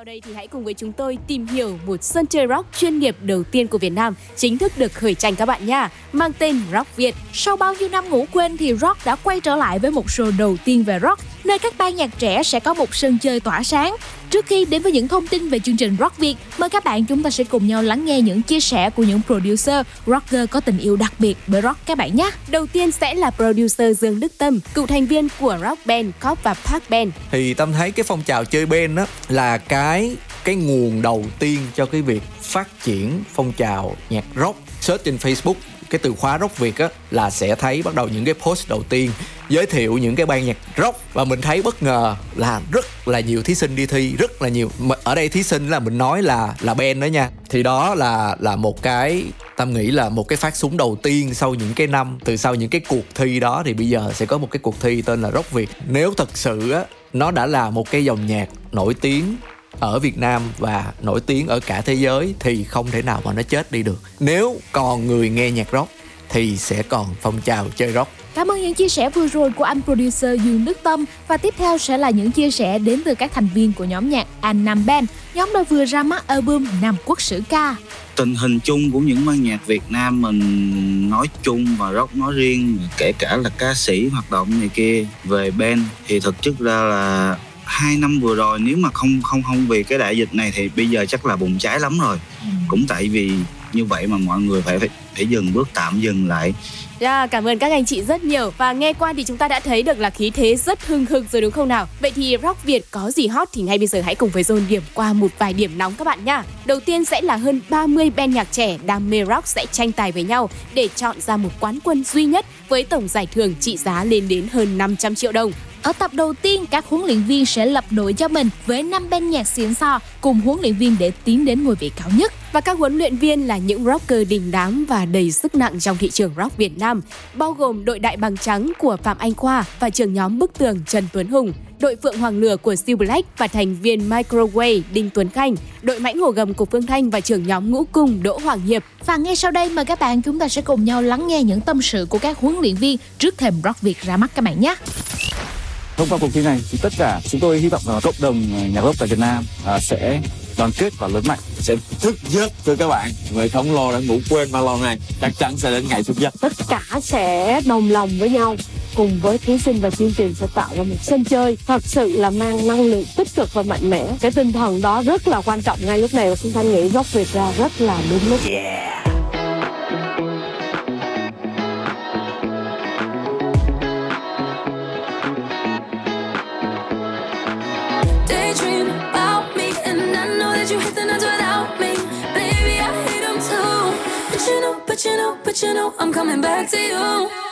Sau đây thì hãy cùng với chúng tôi tìm hiểu một sân chơi rock chuyên nghiệp đầu tiên của Việt Nam chính thức được khởi tranh các bạn nha, mang tên Rock Việt. Sau bao nhiêu năm ngủ quên thì rock đã quay trở lại với một show đầu tiên về rock, nơi các ban nhạc trẻ sẽ có một sân chơi tỏa sáng. Trước khi đến với những thông tin về chương trình Rock Việt, mời các bạn chúng ta sẽ cùng nhau lắng nghe những chia sẻ của những producer, rocker có tình yêu đặc biệt với rock các bạn nhé. Đầu tiên sẽ là producer Dương Đức Tâm, cựu thành viên của rock band Cop và Park Band. Thì Tâm thấy cái phong trào chơi band đó là cái cái nguồn đầu tiên cho cái việc phát triển phong trào nhạc rock search trên Facebook cái từ khóa rock Việt á là sẽ thấy bắt đầu những cái post đầu tiên giới thiệu những cái ban nhạc rock và mình thấy bất ngờ là rất là nhiều thí sinh đi thi, rất là nhiều ở đây thí sinh là mình nói là là band đó nha thì đó là là một cái, tâm nghĩ là một cái phát súng đầu tiên sau những cái năm, từ sau những cái cuộc thi đó thì bây giờ sẽ có một cái cuộc thi tên là rock Việt nếu thật sự á, nó đã là một cái dòng nhạc nổi tiếng ở Việt Nam và nổi tiếng ở cả thế giới thì không thể nào mà nó chết đi được. Nếu còn người nghe nhạc rock thì sẽ còn phong trào chơi rock. Cảm ơn những chia sẻ vừa rồi của anh producer Dương Đức Tâm và tiếp theo sẽ là những chia sẻ đến từ các thành viên của nhóm nhạc An Nam Band. Nhóm đã vừa ra mắt album Nam Quốc Sử Ca. Tình hình chung của những ban nhạc Việt Nam mình nói chung và rock nói riêng, kể cả là ca sĩ hoạt động này kia về band thì thực chất ra là hai năm vừa rồi nếu mà không không không vì cái đại dịch này thì bây giờ chắc là bùng cháy lắm rồi ừ. cũng tại vì như vậy mà mọi người phải phải phải dừng bước tạm dừng lại. Yeah, dạ, cảm ơn các anh chị rất nhiều và nghe qua thì chúng ta đã thấy được là khí thế rất hưng hực rồi đúng không nào? Vậy thì rock Việt có gì hot thì ngay bây giờ hãy cùng với Zone điểm qua một vài điểm nóng các bạn nhá. Đầu tiên sẽ là hơn 30 band nhạc trẻ đam mê rock sẽ tranh tài với nhau để chọn ra một quán quân duy nhất với tổng giải thưởng trị giá lên đến hơn 500 triệu đồng. Ở tập đầu tiên, các huấn luyện viên sẽ lập đội cho mình với 5 bên nhạc xịn sò cùng huấn luyện viên để tiến đến ngôi vị cao nhất. Và các huấn luyện viên là những rocker đình đám và đầy sức nặng trong thị trường rock Việt Nam, bao gồm đội đại bằng trắng của Phạm Anh Khoa và trưởng nhóm Bức Tường Trần Tuấn Hùng, đội Phượng Hoàng Lửa của Steel Black và thành viên Microwave Đinh Tuấn Khanh, đội mãnh hổ gầm của Phương Thanh và trưởng nhóm Ngũ Cung Đỗ Hoàng Hiệp. Và ngay sau đây mời các bạn chúng ta sẽ cùng nhau lắng nghe những tâm sự của các huấn luyện viên trước thềm Rock Việt ra mắt các bạn nhé. Thông qua cuộc thi này thì tất cả chúng tôi hy vọng là cộng đồng nhạc rock tại Việt Nam à, sẽ đoàn kết và lớn mạnh sẽ thức giấc thưa các bạn. Người không lo đã ngủ quên bao lâu này chắc chắn sẽ đến ngày thức giấc. Tất cả sẽ đồng lòng với nhau cùng với thí sinh và chương trình sẽ tạo ra một sân chơi thật sự là mang năng lượng tích cực và mạnh mẽ. Cái tinh thần đó rất là quan trọng ngay lúc này và chúng ta nghĩ góc việt ra rất là đúng lúc. Yeah. But you know, but you know, I'm coming back to you.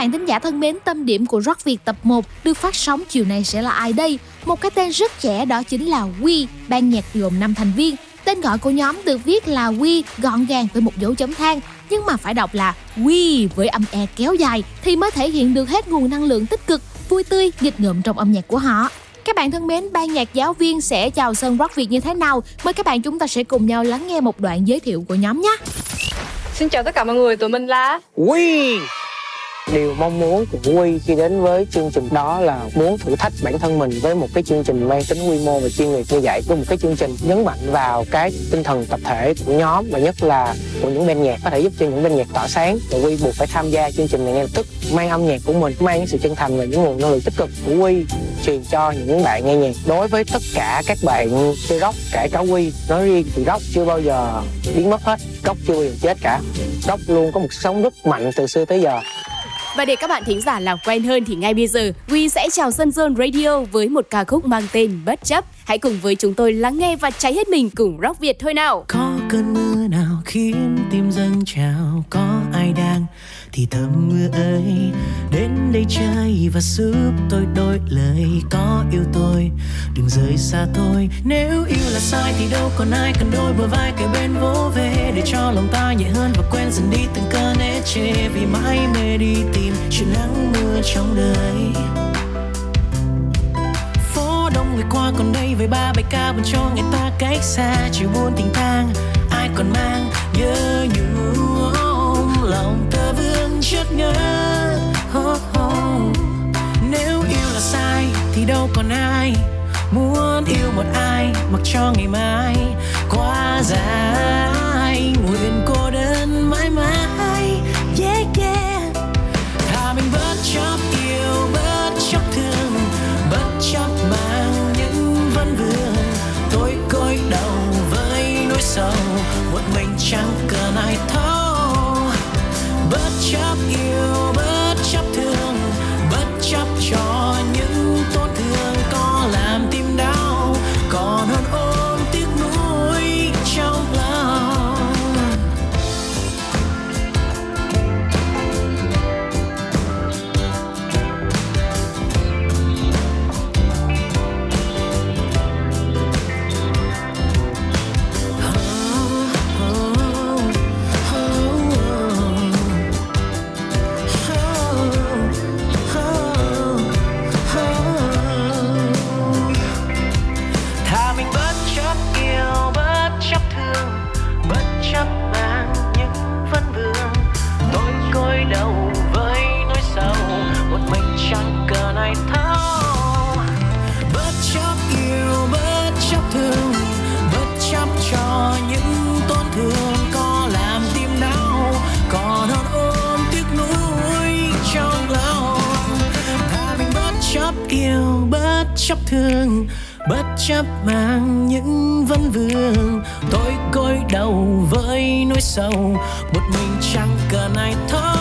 Bạn thính giả thân mến, tâm điểm của Rock Việt tập 1 được phát sóng chiều nay sẽ là ai đây? Một cái tên rất trẻ đó chính là We, ban nhạc gồm 5 thành viên. Tên gọi của nhóm được viết là We gọn gàng với một dấu chấm than nhưng mà phải đọc là We với âm e kéo dài thì mới thể hiện được hết nguồn năng lượng tích cực, vui tươi, nghịch ngợm trong âm nhạc của họ. Các bạn thân mến, ban nhạc giáo viên sẽ chào sân Rock Việt như thế nào? Mời các bạn chúng ta sẽ cùng nhau lắng nghe một đoạn giới thiệu của nhóm nhé. Xin chào tất cả mọi người, tụi mình là Quy Điều mong muốn của Quy khi đến với chương trình đó là muốn thử thách bản thân mình với một cái chương trình mang tính quy mô và chuyên nghiệp như vậy, với một cái chương trình nhấn mạnh vào cái tinh thần tập thể của nhóm và nhất là của những bên nhạc, có thể giúp cho những bên nhạc tỏa sáng. Và Quy buộc phải tham gia chương trình này ngay lập tức, mang âm nhạc của mình, mang những sự chân thành và những nguồn năng lượng tích cực của Quy truyền cho những bạn nghe nhạc. Đối với tất cả các bạn chơi rock, kể cả Quy nói riêng thì rock chưa bao giờ biến mất hết, rock chưa bao giờ chết cả. Rock luôn có một sống rất mạnh từ xưa tới giờ. Và để các bạn thính giả làm quen hơn thì ngay bây giờ We sẽ chào sân Zone Radio với một ca khúc mang tên Bất chấp. Hãy cùng với chúng tôi lắng nghe và cháy hết mình cùng Rock Việt thôi nào. Có cơn mưa nào khiến tim dâng trào Có ai thì thầm mưa ơi, Đến đây chơi và giúp tôi đổi lời. Có yêu tôi, đừng rời xa tôi. Nếu yêu là sai thì đâu còn ai cần đôi bờ vai kề bên vỗ về. Để cho lòng ta nhẹ hơn và quên dần đi từng cơn ế chê Vì mãi mê đi tìm chuyện nắng mưa trong đời. Phố đông người qua còn đây với ba bài ca buồn cho người ta cách xa. Chiều buồn tình tang ai còn mang nhớ nhung lòng ta vương chợt oh, oh. nếu yêu là sai thì đâu còn ai muốn yêu một ai mặc cho ngày mai quá dài. Nguyện cô đơn mãi mãi. Yêu bất chấp thương, bất chấp mang những vấn vương. Tôi côi đầu với nỗi sầu một mình chẳng cần ai thôi